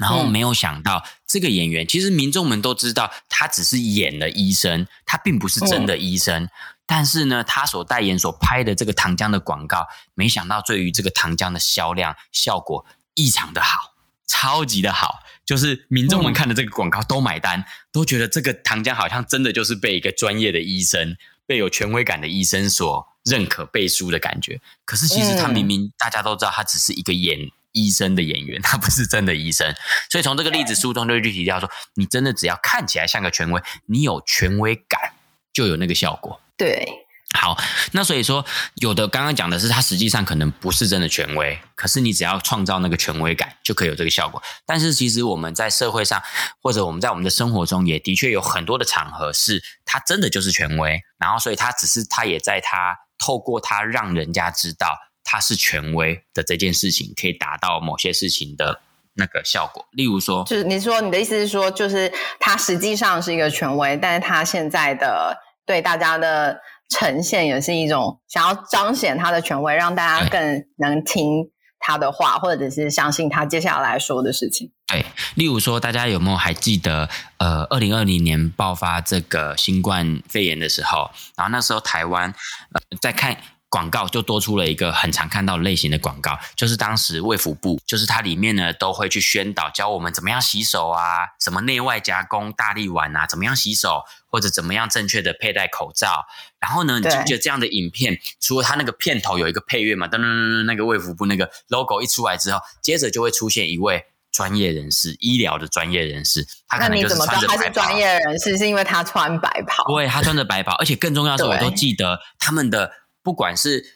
然后没有想到，这个演员其实民众们都知道，他只是演了医生，他并不是真的医生。但是呢，他所代言、所拍的这个糖浆的广告，没想到对于这个糖浆的销量效果异常的好，超级的好，就是民众们看的这个广告都买单，都觉得这个糖浆好像真的就是被一个专业的医生、被有权威感的医生所认可背书的感觉。可是其实他明明大家都知道，他只是一个演医生的演员，他不是真的医生。所以从这个例子书中就具体提到说，你真的只要看起来像个权威，你有权威感，就有那个效果。对，好，那所以说，有的刚刚讲的是，它实际上可能不是真的权威，可是你只要创造那个权威感，就可以有这个效果。但是其实我们在社会上，或者我们在我们的生活中，也的确有很多的场合是，他真的就是权威，然后所以他只是他也在他透过他让人家知道他是权威的这件事情，可以达到某些事情的那个效果。例如说，就是你说你的意思是说，就是他实际上是一个权威，但是他现在的。对大家的呈现也是一种想要彰显他的权威，让大家更能听他的话，或者是相信他接下来说的事情。对，例如说，大家有没有还记得，呃，二零二零年爆发这个新冠肺炎的时候，然后那时候台湾呃在看。广告就多出了一个很常看到的类型的广告，就是当时卫福部，就是它里面呢都会去宣导教我们怎么样洗手啊，什么内外夹攻大力丸啊，怎么样洗手，或者怎么样正确的佩戴口罩。然后呢，你记不记得这样的影片，除了它那个片头有一个配乐嘛，噔噔噔噔，那个卫福部那个 logo 一出来之后，接着就会出现一位专业人士，医疗的专业人士。他可能就是穿着白袍。那你怎么知道他是专业人士？是因为他穿白袍？对，他穿着白袍，而且更重要的是，我都记得他们的。不管是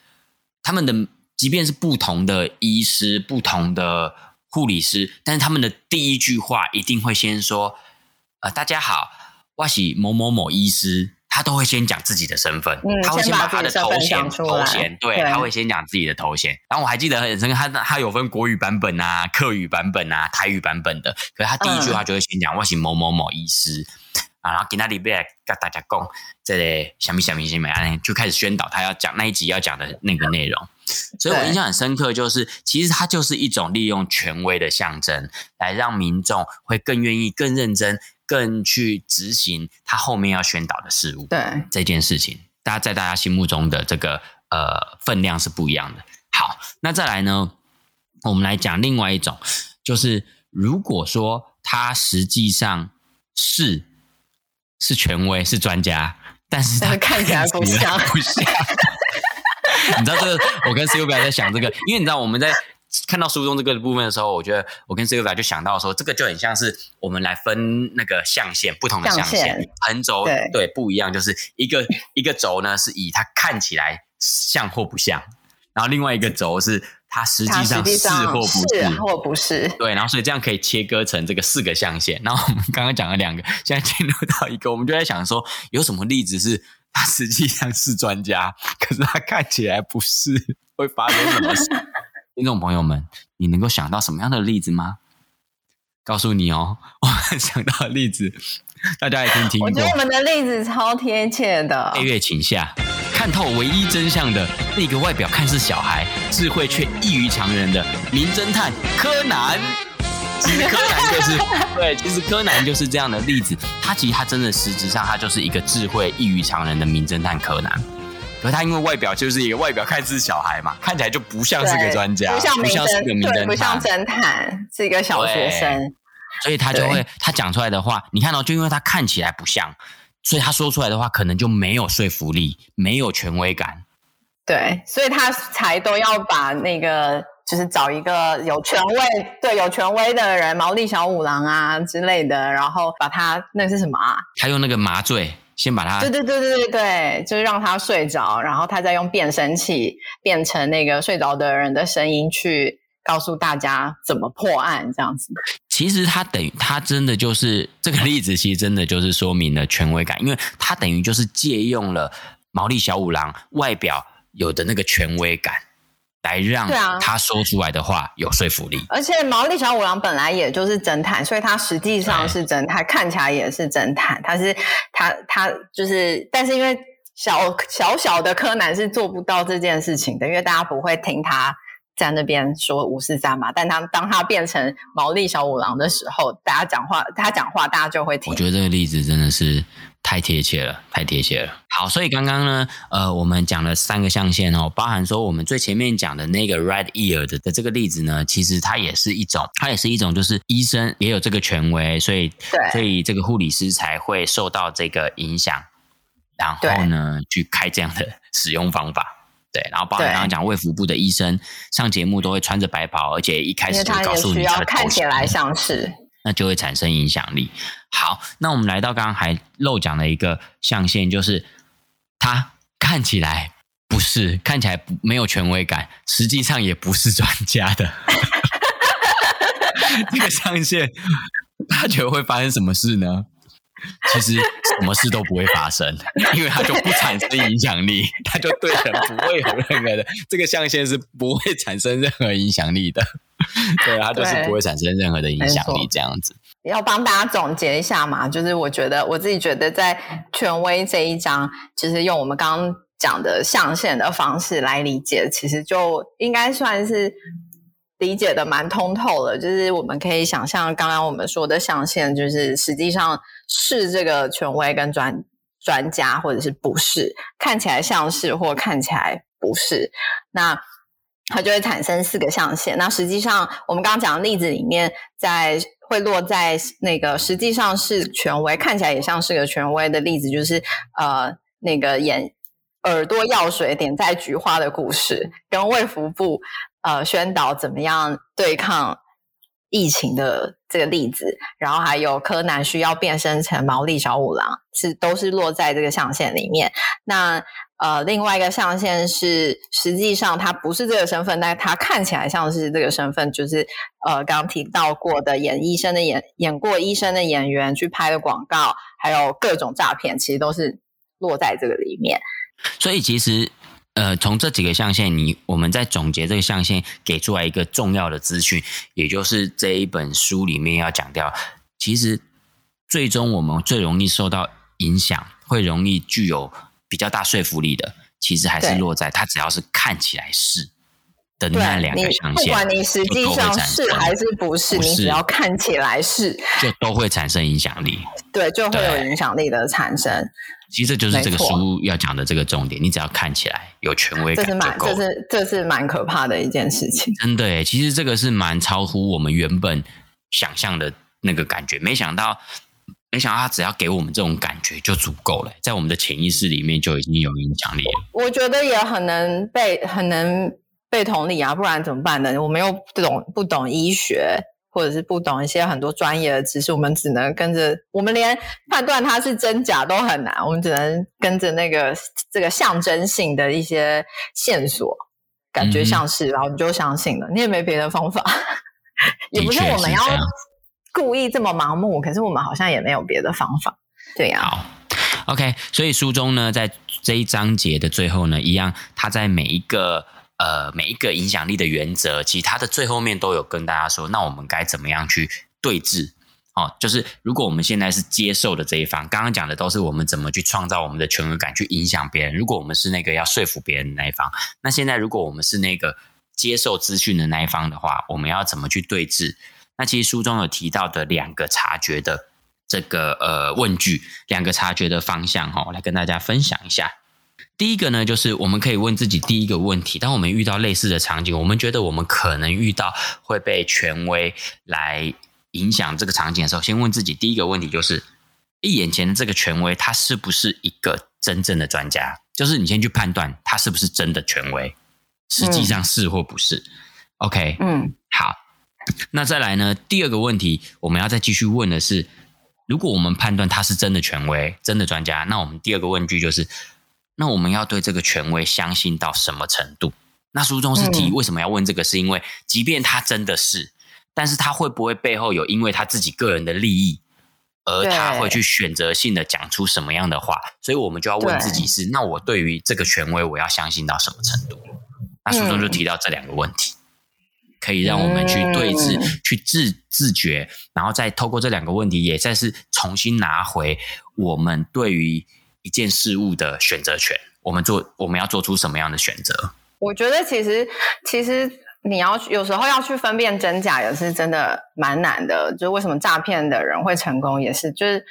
他们的，即便是不同的医师、不同的护理师，但是他们的第一句话一定会先说：“呃，大家好，我是某某某医师。”他都会先讲自己的身份，嗯、他会先把他的头衔头衔，对，对他会先讲自己的头衔。然后我还记得很深刻，他他有分国语版本啊、客语版本啊、台语版本的。可是他第一句话就会先讲：“嗯、我是某某某医师。”啊然后给那里边跟大家讲，这里小米小米小米啊，就开始宣导他要讲那一集要讲的那个内容。所以我印象很深刻，就是其实它就是一种利用权威的象征，来让民众会更愿意、更认真、更去执行他后面要宣导的事物。对这件事情，大家在大家心目中的这个呃分量是不一样的。好，那再来呢，我们来讲另外一种，就是如果说他实际上是。是权威，是专家，但是他 看起来不像，不像。你知道这个，我跟 Sylvia 在想这个，因为你知道我们在看到书中这个部分的时候，我觉得我跟 Sylvia 就想到说，这个就很像是我们来分那个象限，不同的象限，横轴对，对不一样，就是一个一个轴呢是以它看起来像或不像，然后另外一个轴是它实际上是或不是，是或不是，对，然后所以这样可以切割成这个四个象限。然后我们刚刚讲了两个，现在进入到一个，我们就在想说，有什么例子是？它实际上是专家，可是它看起来不是，会发生什么事？听众朋友们，你能够想到什么样的例子吗？告诉你哦，我们想到的例子，大家也听听。我觉得我们的例子超贴切的。配乐请下，看透唯一真相的那个外表看似小孩，智慧却异于常人的名侦探柯南。其实柯南就是对，其实柯南就是这样的例子。他其实他真的实质上他就是一个智慧异于常人的名侦探柯南。可是他因为外表就是一个外表看似小孩嘛，看起来就不像是个专家，不像，不像是个名侦探，不像侦探，是一个小学生。所以他就会他讲出来的话，你看到、哦、就因为他看起来不像，所以他说出来的话可能就没有说服力，没有权威感。对，所以他才都要把那个。就是找一个有权威，对，有权威的人，毛利小五郎啊之类的，然后把他那是什么啊？他用那个麻醉先把他，对对对对对对，就是让他睡着，然后他再用变声器变成那个睡着的人的声音去告诉大家怎么破案这样子。其实他等于他真的就是这个例子，其实真的就是说明了权威感，因为他等于就是借用了毛利小五郎外表有的那个权威感。来让他说出来的话有说服力，而且毛利小五郎本来也就是侦探，所以他实际上是侦探，看起来也是侦探。他是他他就是，但是因为小小小的柯南是做不到这件事情的，因为大家不会听他在那边说五四三嘛。但他当他变成毛利小五郎的时候，大家讲话，他讲话，大家就会听。我觉得这个例子真的是。太贴切了，太贴切了。好，所以刚刚呢，呃，我们讲了三个象限哦，包含说我们最前面讲的那个 right ear 的的这个例子呢，其实它也是一种，它也是一种，就是医生也有这个权威，所以对，所以这个护理师才会受到这个影响，然后呢，去开这样的使用方法。对，然后包含刚刚讲卫福部的医生上节目都会穿着白袍，而且一开始就告诉你他的看起来像是。那就会产生影响力。好，那我们来到刚刚还漏讲的一个象限，就是他看起来不是，看起来没有权威感，实际上也不是专家的。这个象限，他觉得会发生什么事呢？其实什么事都不会发生，因为他就不产生影响力，他就对人不会有任何的。这个象限是不会产生任何影响力的。对，它就是不会产生任何的影响力，这样子。要帮大家总结一下嘛，就是我觉得我自己觉得，在权威这一章，就是用我们刚刚讲的象限的方式来理解，其实就应该算是理解的蛮通透了。就是我们可以想象，刚刚我们说的象限，就是实际上是这个权威跟专专家，或者是不是，看起来像是或看起来不是，那。它就会产生四个象限。那实际上，我们刚刚讲的例子里面，在会落在那个实际上是权威，看起来也像是个权威的例子，就是呃那个眼耳朵药水点在菊花的故事，跟卫福部呃宣导怎么样对抗疫情的这个例子，然后还有柯南需要变身成毛利小五郎，是都是落在这个象限里面。那呃，另外一个象限是，实际上他不是这个身份，但他看起来像是这个身份，就是呃，刚刚提到过的演医生的演演过医生的演员去拍的广告，还有各种诈骗，其实都是落在这个里面。所以其实，呃，从这几个象限，你我们在总结这个象限，给出来一个重要的资讯，也就是这一本书里面要讲掉，其实最终我们最容易受到影响，会容易具有。比较大说服力的，其实还是落在它只要是看起来是的那两个象限，不管你实际上是还是不是，不是，你只要看起来是，就都会产生影响力。对，就会有影响力的产生。其实这就是这个书要讲的这个重点，你只要看起来有权威感就够，这是这是蛮可怕的一件事情。真的，其实这个是蛮超乎我们原本想象的那个感觉，没想到。没想到他只要给我们这种感觉就足够了，在我们的潜意识里面就已经有影响力了。我觉得也很能被很能被同理啊，不然怎么办呢？我们又不懂不懂医学，或者是不懂一些很多专业的知识，我们只能跟着，我们连判断它是真假都很难，我们只能跟着那个这个象征性的一些线索，感觉像是，嗯、然后你就相信了，你也没别的方法，也不是我们要。故意这么盲目，可是我们好像也没有别的方法，对呀、好，OK，所以书中呢，在这一章节的最后呢，一样，他在每一个呃每一个影响力的原则，其实他的最后面都有跟大家说，那我们该怎么样去对峙？哦，就是如果我们现在是接受的这一方，刚刚讲的都是我们怎么去创造我们的权威感，去影响别人。如果我们是那个要说服别人的那一方，那现在如果我们是那个接受资讯的那一方的话，我们要怎么去对峙？那其实书中有提到的两个察觉的这个呃问句，两个察觉的方向哈，我来跟大家分享一下。第一个呢，就是我们可以问自己第一个问题：当我们遇到类似的场景，我们觉得我们可能遇到会被权威来影响这个场景的时候，先问自己第一个问题就是：一眼前的这个权威，他是不是一个真正的专家？就是你先去判断他是不是真的权威，实际上是或不是。嗯、OK，嗯，好。那再来呢？第二个问题，我们要再继续问的是：如果我们判断他是真的权威、真的专家，那我们第二个问句就是：那我们要对这个权威相信到什么程度？那书中是提为什么要问这个？是因为即便他真的是，但是他会不会背后有因为他自己个人的利益，而他会去选择性的讲出什么样的话？所以我们就要问自己是：那我对于这个权威，我要相信到什么程度？那书中就提到这两个问题。可以让我们去对峙、嗯、去自自觉，然后再透过这两个问题，也再是重新拿回我们对于一件事物的选择权。我们做，我们要做出什么样的选择？我觉得其实，其实你要有时候要去分辨真假，也是真的蛮难的。就为什么诈骗的人会成功，也是就是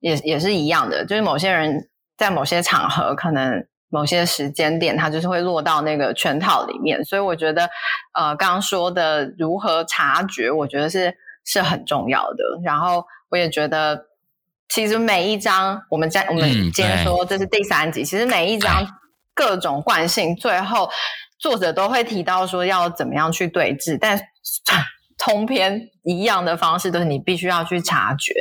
也也是一样的。就是某些人在某些场合可能。某些时间点，它就是会落到那个圈套里面，所以我觉得，呃，刚刚说的如何察觉，我觉得是是很重要的。然后我也觉得，其实每一章，我们在我们今天说这是第三集，嗯、其实每一章各种惯性，最后作者都会提到说要怎么样去对峙，但。通篇一样的方式都是你必须要去察觉，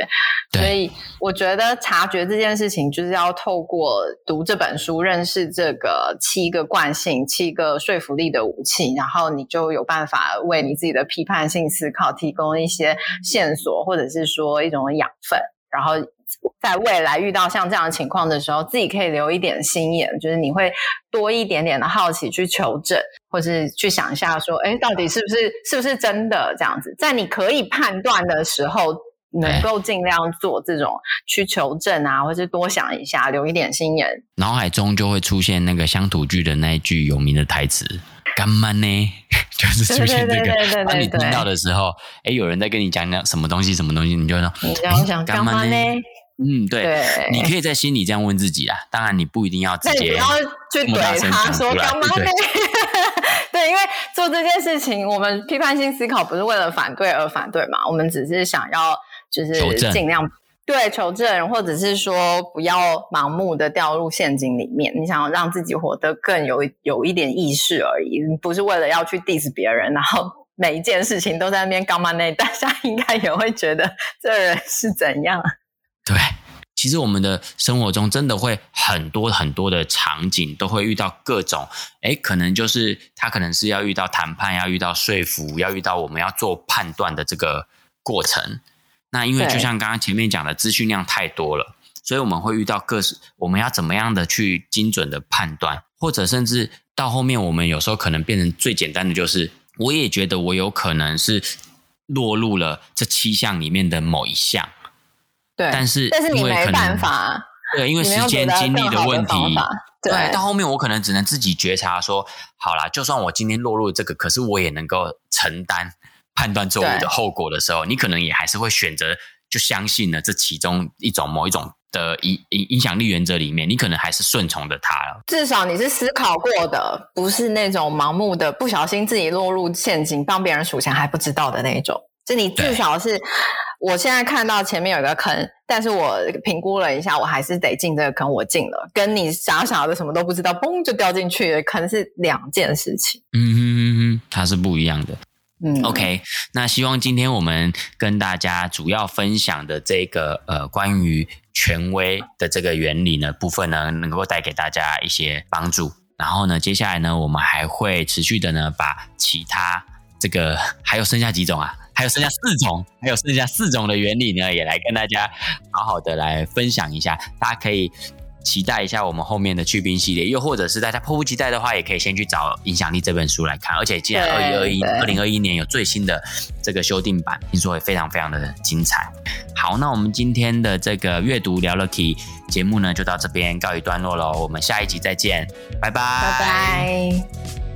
所以我觉得察觉这件事情就是要透过读这本书，认识这个七个惯性、七个说服力的武器，然后你就有办法为你自己的批判性思考提供一些线索，或者是说一种养分，然后。在未来遇到像这样的情况的时候，自己可以留一点心眼，就是你会多一点点的好奇去求证，或是去想一下说，哎，到底是不是是不是真的这样子？在你可以判断的时候，能够尽量做这种去求证啊，或是多想一下，留一点心眼。脑海中就会出现那个乡土剧的那一句有名的台词：“干嘛呢？” 就是出现这个。当你听到的时候，哎，有人在跟你讲讲什么东西，什么东西，你就说：“你这样想干嘛呢？”嗯，对，对你可以在心里这样问自己啊。当然，你不一定要直接不要去怼他说干嘛呢？对，因为做这件事情，我们批判性思考不是为了反对而反对嘛。我们只是想要就是尽量求对求证，或者是说不要盲目的掉入陷阱里面。你想要让自己活得更有有一点意识而已，不是为了要去 diss 别人，然后每一件事情都在那边干嘛呢？大家 应该也会觉得这人是怎样。对，其实我们的生活中真的会很多很多的场景，都会遇到各种，哎，可能就是他可能是要遇到谈判，要遇到说服，要遇到我们要做判断的这个过程。那因为就像刚刚前面讲的，资讯量太多了，所以我们会遇到各式，我们要怎么样的去精准的判断，或者甚至到后面，我们有时候可能变成最简单的就是，我也觉得我有可能是落入了这七项里面的某一项。对，但是但是你没办法，对，因为时间精力的问题，对，对，到后面我可能只能自己觉察说，好啦，就算我今天落入这个，可是我也能够承担判断错误的后果的时候，你可能也还是会选择就相信了这其中一种某一种的影影影响力原则里面，你可能还是顺从的它了。至少你是思考过的，不是那种盲目的不小心自己落入陷阱，帮别人数钱还不知道的那种。就你至少是。我现在看到前面有一个坑，但是我评估了一下，我还是得进这个坑，我进了，跟你傻傻的什么都不知道，嘣就掉进去了，可能是两件事情。嗯哼哼哼，它是不一样的。嗯，OK，那希望今天我们跟大家主要分享的这个呃关于权威的这个原理呢部分呢，能够带给大家一些帮助。然后呢，接下来呢，我们还会持续的呢，把其他这个还有剩下几种啊，还有剩下四种，还有剩下四种的原理呢，也来跟大家好好的来分享一下，大家可以。期待一下我们后面的去冰系列，又或者是大家迫不及待的话，也可以先去找《影响力》这本书来看。而且，既然二零二一二零二一年有最新的这个修订版，听说会非常非常的精彩。好，那我们今天的这个阅读聊了 Key 节目呢，就到这边告一段落喽。我们下一集再见，拜拜，拜拜。